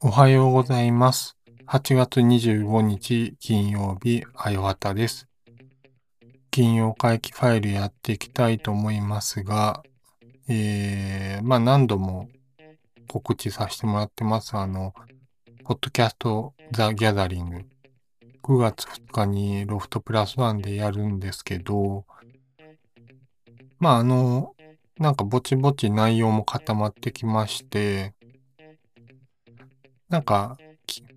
おはようございます。8月25日金曜日、あよはたです。金曜会期ファイルやっていきたいと思いますが、えー、まあ何度も告知させてもらってます。あの、ポッドキャストザ・ギャザリング。9月2日にロフトプラスワンでやるんですけど、まああの、なんかぼちぼち内容も固まってきまして、なんか、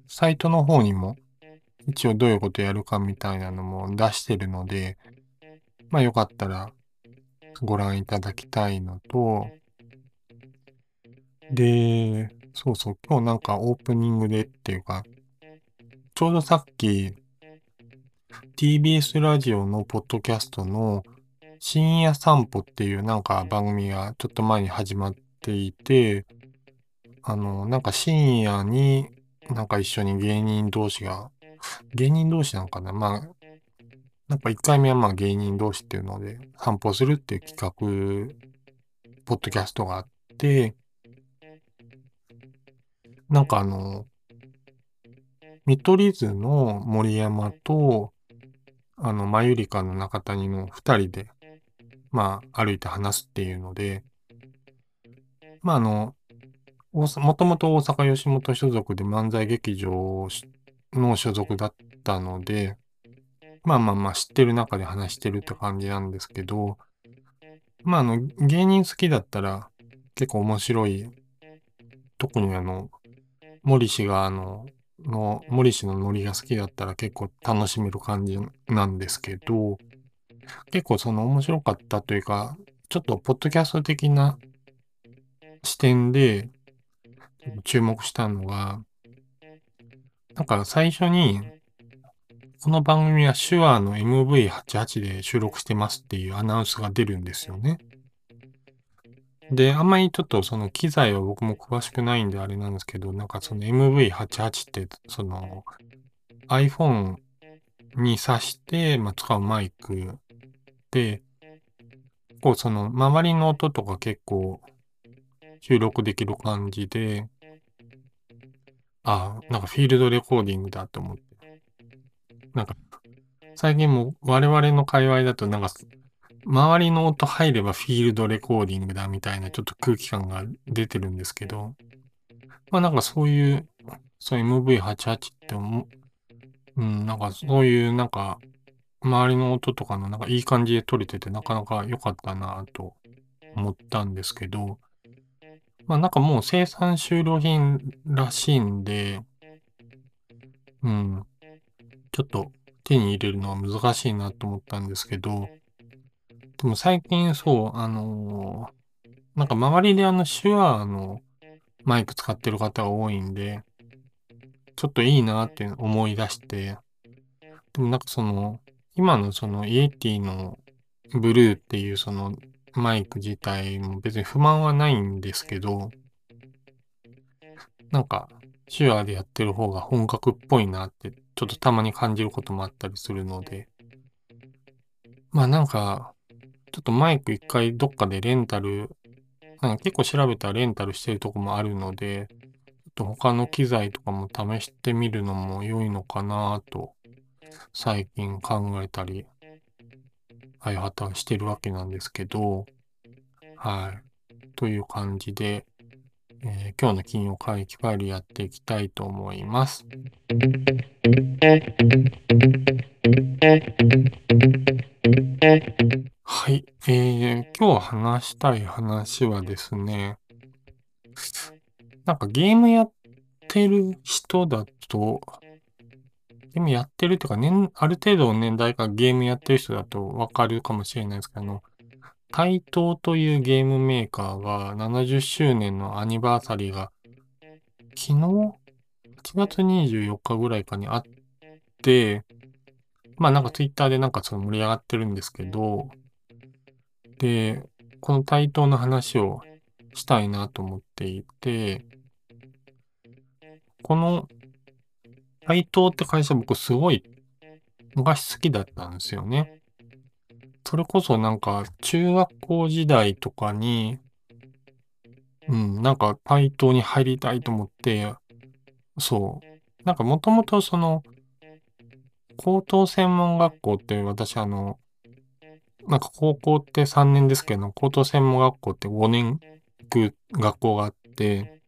サイトの方にも一応どういうことやるかみたいなのも出してるので、まあよかったらご覧いただきたいのと、で、そうそう、今日なんかオープニングでっていうか、ちょうどさっき TBS ラジオのポッドキャストの深夜散歩っていうなんか番組がちょっと前に始まっていて、あの、なんか深夜になんか一緒に芸人同士が、芸人同士なのかなまあ、なんか1回目はまあ芸人同士っていうので散歩するっていう企画、ポッドキャストがあって、なんかあの、見取り図の森山と、あの、マユリカの中谷の二人で、まあ、歩いて話すっていうので、まあ、あの、もともと大阪吉本所属で漫才劇場の所属だったので、まあまあまあ知ってる中で話してるって感じなんですけど、まああの、芸人好きだったら結構面白い、特にあの、森氏があの、の、森氏のノリが好きだったら結構楽しめる感じなんですけど、結構その面白かったというか、ちょっとポッドキャスト的な視点で注目したのが、なんか最初に、この番組は手話の MV88 で収録してますっていうアナウンスが出るんですよね。で、あんまりちょっとその機材は僕も詳しくないんであれなんですけど、なんかその MV88 ってその iPhone に挿して、まあ、使うマイクで、こうその周りの音とか結構収録できる感じで、あ、なんかフィールドレコーディングだと思って。なんか、最近も我々の界隈だとなんか、周りの音入ればフィールドレコーディングだみたいなちょっと空気感が出てるんですけど、まあなんかそういう、そう MV88 って思う、うん、なんかそういうなんか、周りの音とかのなんかいい感じで撮れててなかなか良かったなと思ったんですけど、まあなんかもう生産終了品らしいんで、うん、ちょっと手に入れるのは難しいなと思ったんですけど、でも最近そう、あのーなんか周りであの手話のマイク使ってる方が多いんで、ちょっといいなって思い出して、でもなんかその、今のそのイエティのブルーっていうそのマイク自体も別に不満はないんですけど、なんか手話でやってる方が本格っぽいなってちょっとたまに感じることもあったりするので、まあなんか、ちょっとマイク一回どっかでレンタル、なんか結構調べたらレンタルしてるとこもあるので、ちょっと他の機材とかも試してみるのも良いのかなと、最近考えたり、あやはたしてるわけなんですけど、はい。という感じで、えー今日の金曜会期ファイルやっていきたいと思います。はい。えー、今日話したい話はですね、なんかゲームやってる人だと、ゲームやってるっていうか、年、ある程度の年代からゲームやってる人だとわかるかもしれないですけど、あの、対等というゲームメーカーが70周年のアニバーサリーが昨日 ?8 月24日ぐらいかにあって、まあなんかツイッターでなんかその盛り上がってるんですけど、で、この対等の話をしたいなと思っていて、この配当って会社僕すごい昔好きだったんですよね。それこそなんか中学校時代とかに、うん、なんか対等に入りたいと思って、そう。なんかもともとその、高等専門学校って私あの、なんか高校って3年ですけど、高等専門学校って5年行く学校があって、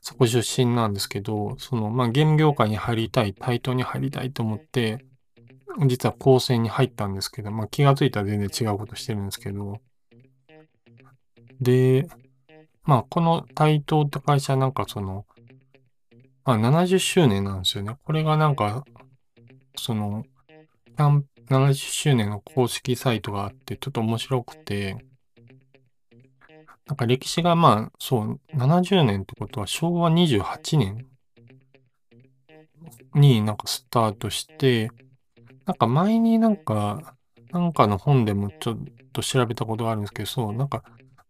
そこ出身なんですけど、その、まあ、ゲーム業界に入りたい、対等に入りたいと思って、実は高専に入ったんですけど、まあ、気がついたら全然違うことしてるんですけど、で、まあ、この対等って会社なんかその、まあ、70周年なんですよね。これがなんか、その、70周年の公式サイトがあって、ちょっと面白くて、なんか歴史がまあ、そう、70年ってことは昭和28年になんかスタートして、なんか前になんか、なんかの本でもちょっと調べたことがあるんですけど、そう、なんか、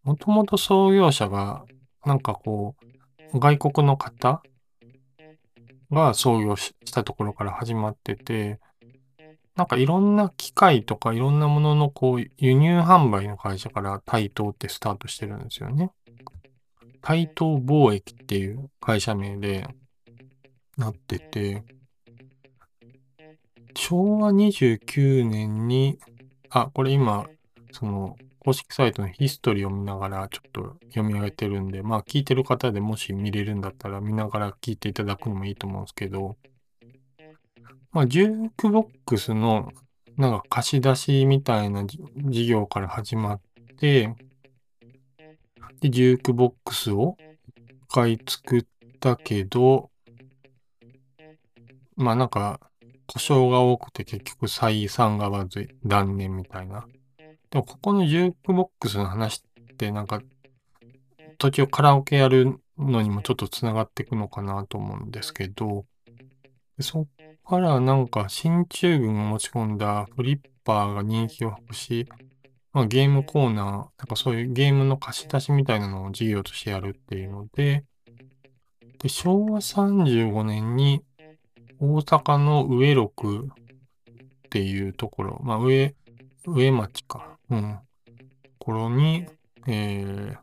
もともと創業者が、なんかこう、外国の方が創業したところから始まってて、なんかいろんな機械とかいろんなもののこう輸入販売の会社から対等ってスタートしてるんですよね。対等貿易っていう会社名でなってて、昭和29年に、あ、これ今、その公式サイトのヒストリーを見ながらちょっと読み上げてるんで、まあ聞いてる方でもし見れるんだったら見ながら聞いていただくのもいいと思うんですけど、まあ、ジュークボックスの、なんか貸し出しみたいな事業から始まって、で、ジュークボックスを一回作ったけど、まあなんか、故障が多くて結局採算がわずい断念みたいな。でもここのジュークボックスの話ってなんか、途中カラオケやるのにもちょっと繋がっていくのかなと思うんですけど、そっからなんか進駐軍を持ち込んだフリッパーが人気を博し、まあ、ゲームコーナー、なんかそういうゲームの貸し出しみたいなのを事業としてやるっていうので、で、昭和35年に大阪の上六っていうところ、まあ上、上町か、うん、ところに、えー、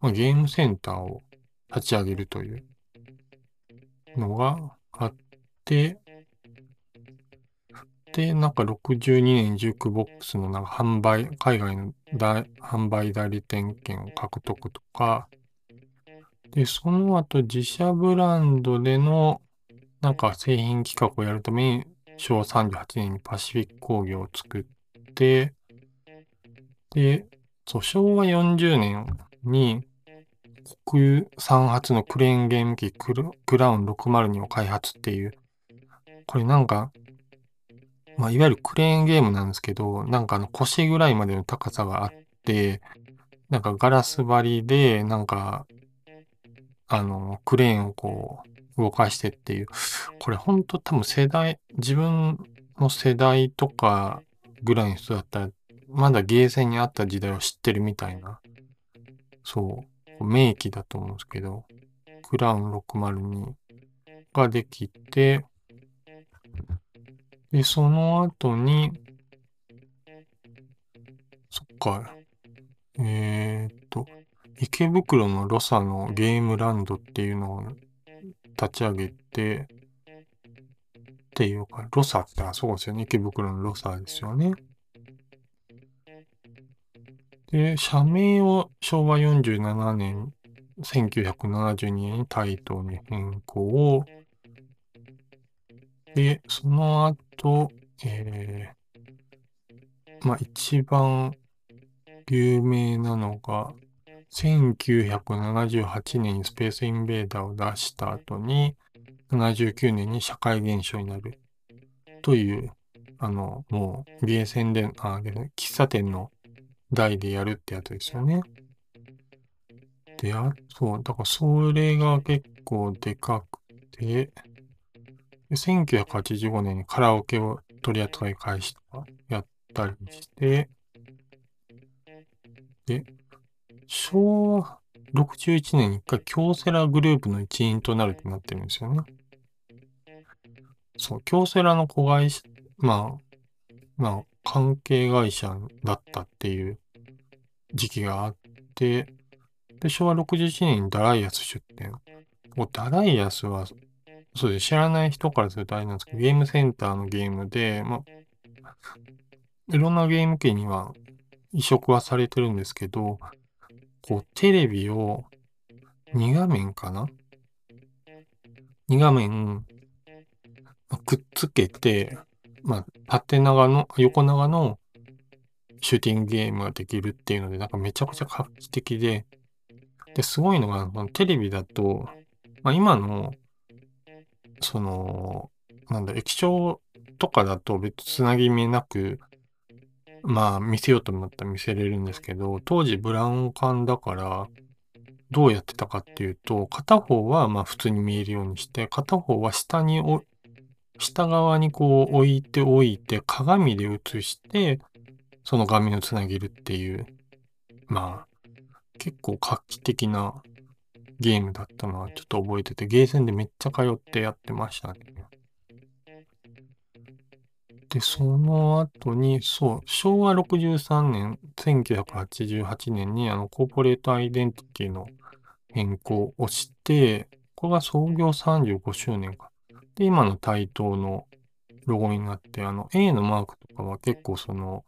まあ、ゲームセンターを立ち上げるというのがあって、で、なんか62年ジュークボックスのなんか販売、海外の販売代理店権を獲得とか、で、その後自社ブランドでのなんか製品企画をやるために昭和38年にパシフィック工業を作って、で、そう、昭和40年に国産初のクレーンゲーム機クラウン602を開発っていう、これなんかまあ、いわゆるクレーンゲームなんですけど、なんかあの腰ぐらいまでの高さがあって、なんかガラス張りで、なんか、あの、クレーンをこう、動かしてっていう。これほんと多分世代、自分の世代とかぐらいの人だったら、まだゲーセンにあった時代を知ってるみたいな、そう、名機だと思うんですけど、クラウン602ができて、で、その後に、そっか、えー、っと、池袋のロサのゲームランドっていうのを立ち上げて、っていうか、ロサってあそこですよね。池袋のロサですよね。で、社名を昭和47年、1972年にタイトに変更を。で、その後、えー、まあ一番有名なのが、1978年にスペースインベーダーを出した後に、79年に社会現象になるという、あの、もうゲーセンで、あ、喫茶店の台でやるってやつですよね。で、あ、そう、だからそれが結構でかくて、1985年にカラオケを取り扱い開始とかやったりして、で、昭和61年に一回京セラグループの一員となるってなってるんですよね。そう、京セラの子会社、まあ、まあ、関係会社だったっていう時期があって、で、昭和61年にダライアス出店。ダライアスは、そうです。知らない人からするとあれなんですけど、ゲームセンターのゲームで、ま、いろんなゲーム機には移植はされてるんですけど、こう、テレビを2画面かな ?2 画面くっつけて、まあ、縦長の、横長のシューティングゲームができるっていうので、なんかめちゃくちゃ画期的で、で、すごいのが、テレビだと、まあ今の、その、なんだ、液晶とかだと別つなぎ目なく、まあ見せようと思ったら見せれるんですけど、当時ブラウン管だから、どうやってたかっていうと、片方はまあ普通に見えるようにして、片方は下にお、下側にこう置いておいて、鏡で映して、その画面をつなげるっていう、まあ、結構画期的なゲームだったのはちょっと覚えてて、ゲーセンでめっちゃ通ってやってましたね。で、その後に、そう、昭和63年、1988年にあのコーポレートアイデンティティの変更をして、これが創業35周年か。で、今の台頭のロゴになって、あの A のマークとかは結構その、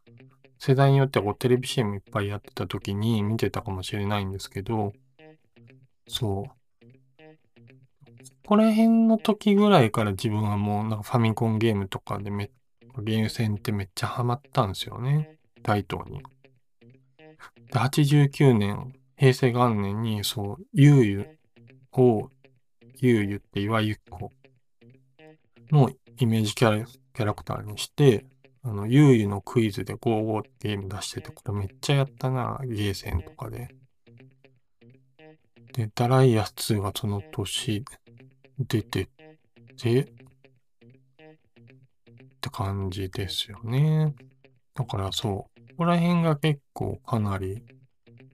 世代によってはこうテレビ CM いっぱいやってた時に見てたかもしれないんですけど、そう。ここら辺の時ぐらいから自分はもうなんかファミコンゲームとかでめ、ゲーム戦ってめっちゃハマったんですよね。大東に。で、89年、平成元年に、そう、ゆうゆを、ゆうゆって岩ゆっこのイメージキャラキャラクターにして、あの、ゆうゆのクイズで55ってゲーム出してて、これめっちゃやったな、ゲーセンとかで。で、ダライアス2がその年出てて、って感じですよね。だからそう、ここら辺が結構かなり、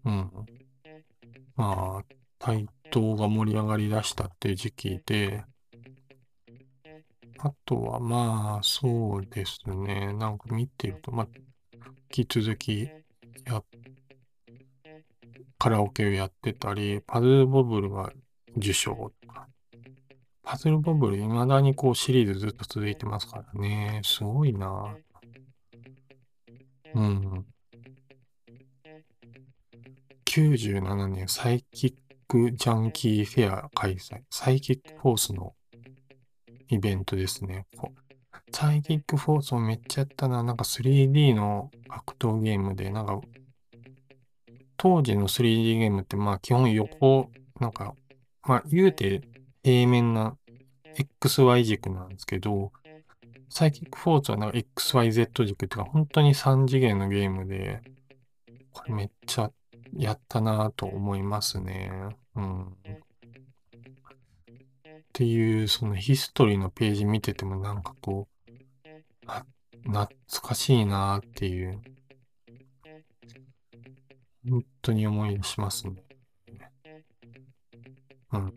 うん。まあ、対等が盛り上がり出したっていう時期で、あとはまあ、そうですね。なんか見てると、まあ、引き続きやっ、カラオケをやってたり、パズルボブルが受賞とか。パズルボブル未だにこうシリーズずっと続いてますからね。すごいなうん。97年サイキックジャンキーフェア開催。サイキックフォースのイベントですね。サイキックフォースもめっちゃやったな。なんか 3D の格闘ゲームで、なんか、当時の 3D ゲームってまあ基本横、なんか、まあ言うて平面な XY 軸なんですけど、サイキックフォースはなんか XYZ 軸っていうか本当に3次元のゲームで、これめっちゃやったなと思いますね。うん。っていう、そのヒストリーのページ見ててもなんかこう、あ、懐かしいなっていう、本当に思い出しますね。うん。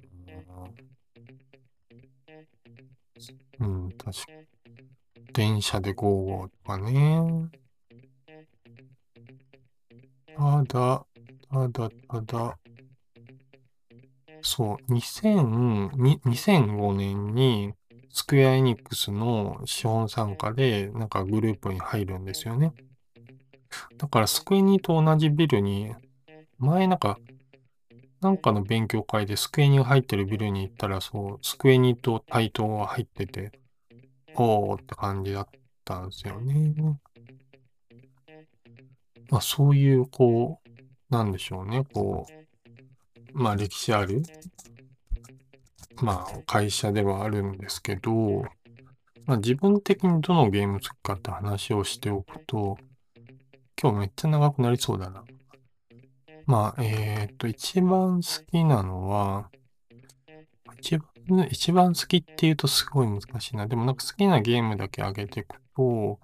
うん、確かに。電車で55とかね。ただ、ただ、ただ、そう、2000、2005年にスクエアエニックスの資本参加でなんかグループに入るんですよね。だからスクエニと同じビルに、前なんか、なんかの勉強会でスクエニが入ってるビルに行ったら、そう、スクエニと対等が入ってて、おーって感じだったんですよね。まあそういう、こう、なんでしょうね、こう、まあ歴史ある、まあ会社ではあるんですけど、まあ自分的にどのゲーム好きかって話をしておくと、今日めっちゃ長くなりそうだな。まあ、えっ、と、一番好きなのは、一番、一番好きって言うとすごい難しいな。でもなんか好きなゲームだけ上げていくと、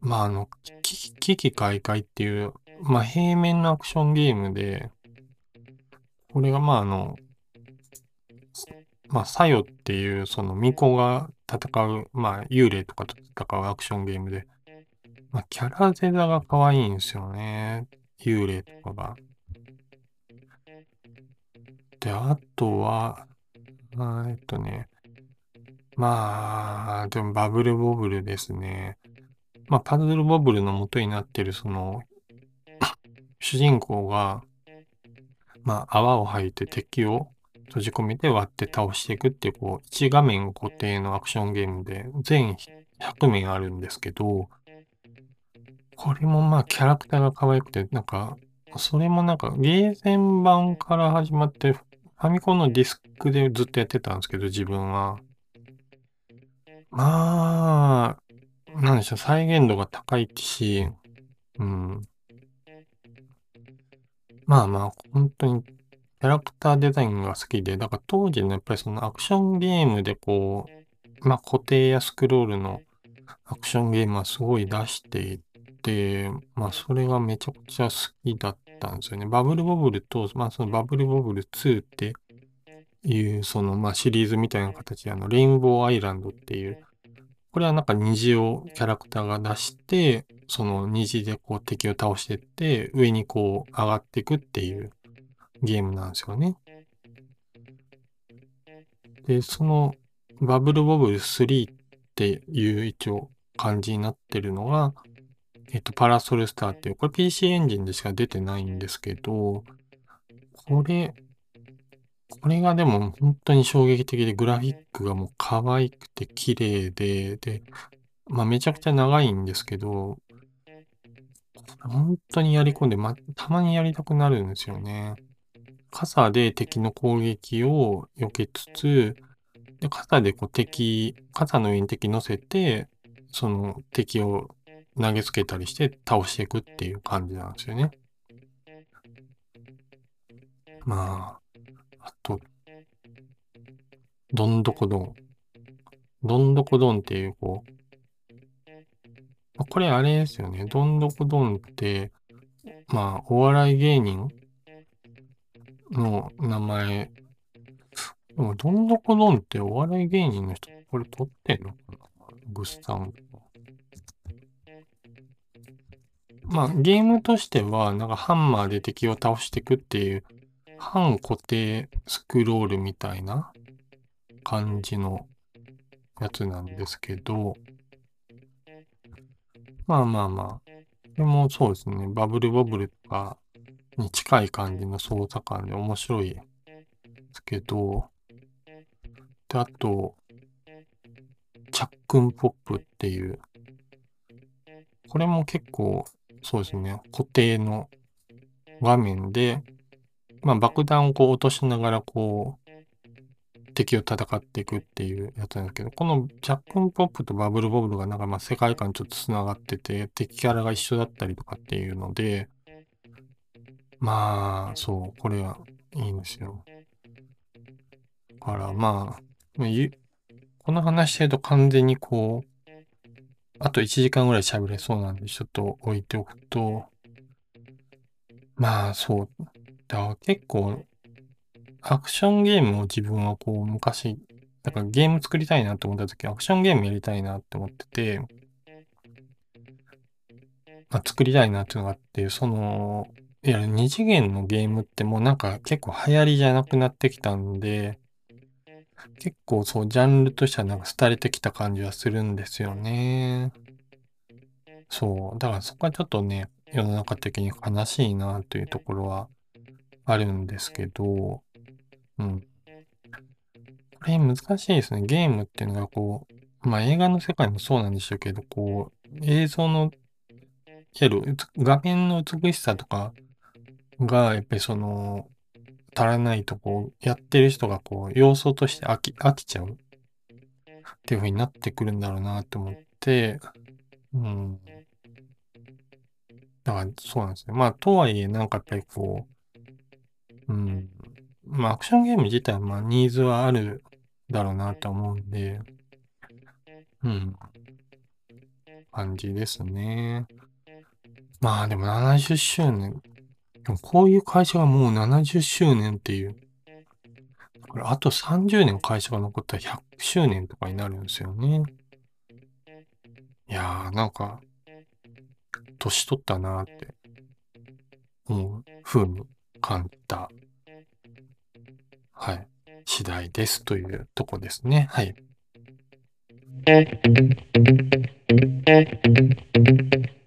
まああの、危機開会っていう、まあ平面のアクションゲームで、これがまああの、まあ、サヨっていう、その、巫女が戦う、まあ、幽霊とかと戦うアクションゲームで、まあ、キャラデザが可愛いんですよね。幽霊とかが。で、あとは、えっとね、まあ、でもバブルボブルですね。まあ、パズルボブルの元になってる、その、主人公が、まあ、泡を吐いて敵を閉じ込めて割って倒していくっていう、こう、1画面固定のアクションゲームで、全100面あるんですけど、これもまあ、キャラクターが可愛くて、なんか、それもなんか、ゲーセン版から始まって、ファミコンのディスクでずっとやってたんですけど、自分は。まあ、なんでしょう、再現度が高いし、うん。まあまあ、本当に、キャラクターデザインが好きで、だから当時のやっぱりそのアクションゲームでこう、まあ固定やスクロールのアクションゲームはすごい出していて、まあそれがめちゃくちゃ好きだったんですよね。バブルボブルと、まあそのバブルボブル2っていう、そのまあシリーズみたいな形で、あの、レインボーアイランドっていう、これはなんか虹をキャラクターが出して、その虹でこう敵を倒してって、上にこう上がっていくっていうゲームなんですよね。で、そのバブルボブル3っていう一応感じになってるのが、えっと、パラソルスターっていう、これ PC エンジンでしか出てないんですけど、これ、これがでも本当に衝撃的で、グラフィックがもう可愛くて綺麗で、で、まあめちゃくちゃ長いんですけど、本当にやり込んで、ま、たまにやりたくなるんですよね。傘で敵の攻撃を避けつつ、で傘でこう敵、傘の上に敵乗せて、その敵を投げつけたりして倒していくっていう感じなんですよね。まあ、あと、どんどこどん。どんどこどんっていう、こう、これあれですよね。どんどこどんって、まあ、お笑い芸人の名前。でも、どんどこどんってお笑い芸人の人、これ撮ってんのかな？グスさん。まあ、ゲームとしては、なんかハンマーで敵を倒していくっていう、半固定スクロールみたいな感じのやつなんですけど、まあまあまあ。でもそうですね。バブルボブルとかに近い感じの操作感で面白いですけど、で、あと、チャックンポップっていう、これも結構、そうですね、固定の画面で、まあ爆弾をこう落としながらこう、敵を戦っていくっていうやつなんですけど、このジャックンポップとバブルボブルがなんかまあ世界観ちょっと繋がってて、敵キャラが一緒だったりとかっていうので、まあ、そう、これはいいんですよ。だからまあ、この話してると完全にこう、あと1時間ぐらい喋れそうなんで、ちょっと置いておくと、まあそう、だから結構アクションゲームを自分はこう昔、だからゲーム作りたいなと思った時、アクションゲームやりたいなって思ってて、まあ、作りたいなっていうのがあって、その、いや、二次元のゲームってもうなんか結構流行りじゃなくなってきたんで、結構そう、ジャンルとしてはなんか廃れてきた感じはするんですよね。そう。だからそこはちょっとね、世の中的に悲しいなというところはあるんですけど、うん。これ難しいですね。ゲームっていうのがこう、まあ映画の世界もそうなんでしょうけど、こう、映像の、いわゆる画面の美しさとかが、やっぱりその、足らないとこう、やってる人がこう、要素として飽き、飽きちゃうっていう風になってくるんだろうなって思って、うん。だからそうなんですね。まあ、とはいえ、なんかやっぱりこう、うん。まあ、アクションゲーム自体は、まあ、ニーズはあるだろうなと思うんで、うん。感じですね。まあ、でも70周年。でもこういう会社がもう70周年っていう。これあと30年会社が残ったら100周年とかになるんですよね。いやー、なんか、年取ったなーって思う風に感じた、はい、次第ですというとこですね。はい。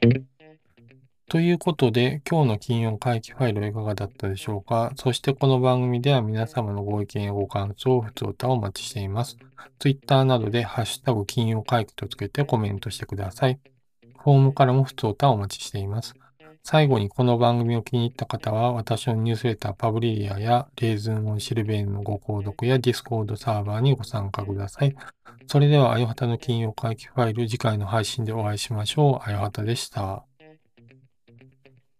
ということで、今日の金曜会期ファイルはいかがだったでしょうか？そしてこの番組では皆様のご意見やご感想、ふつおたをお待ちしています。Twitter などでハッシュタグ金曜会期とつけてコメントしてください。フォームからもふつおたをお待ちしています。最後にこの番組を気に入った方は、私のニュースレターパブリリアやレーズンオンシルベーンのご購読やディスコードサーバーにご参加ください。それでは、あよはたの金曜会期ファイル、次回の配信でお会いしましょう。あよはたでした。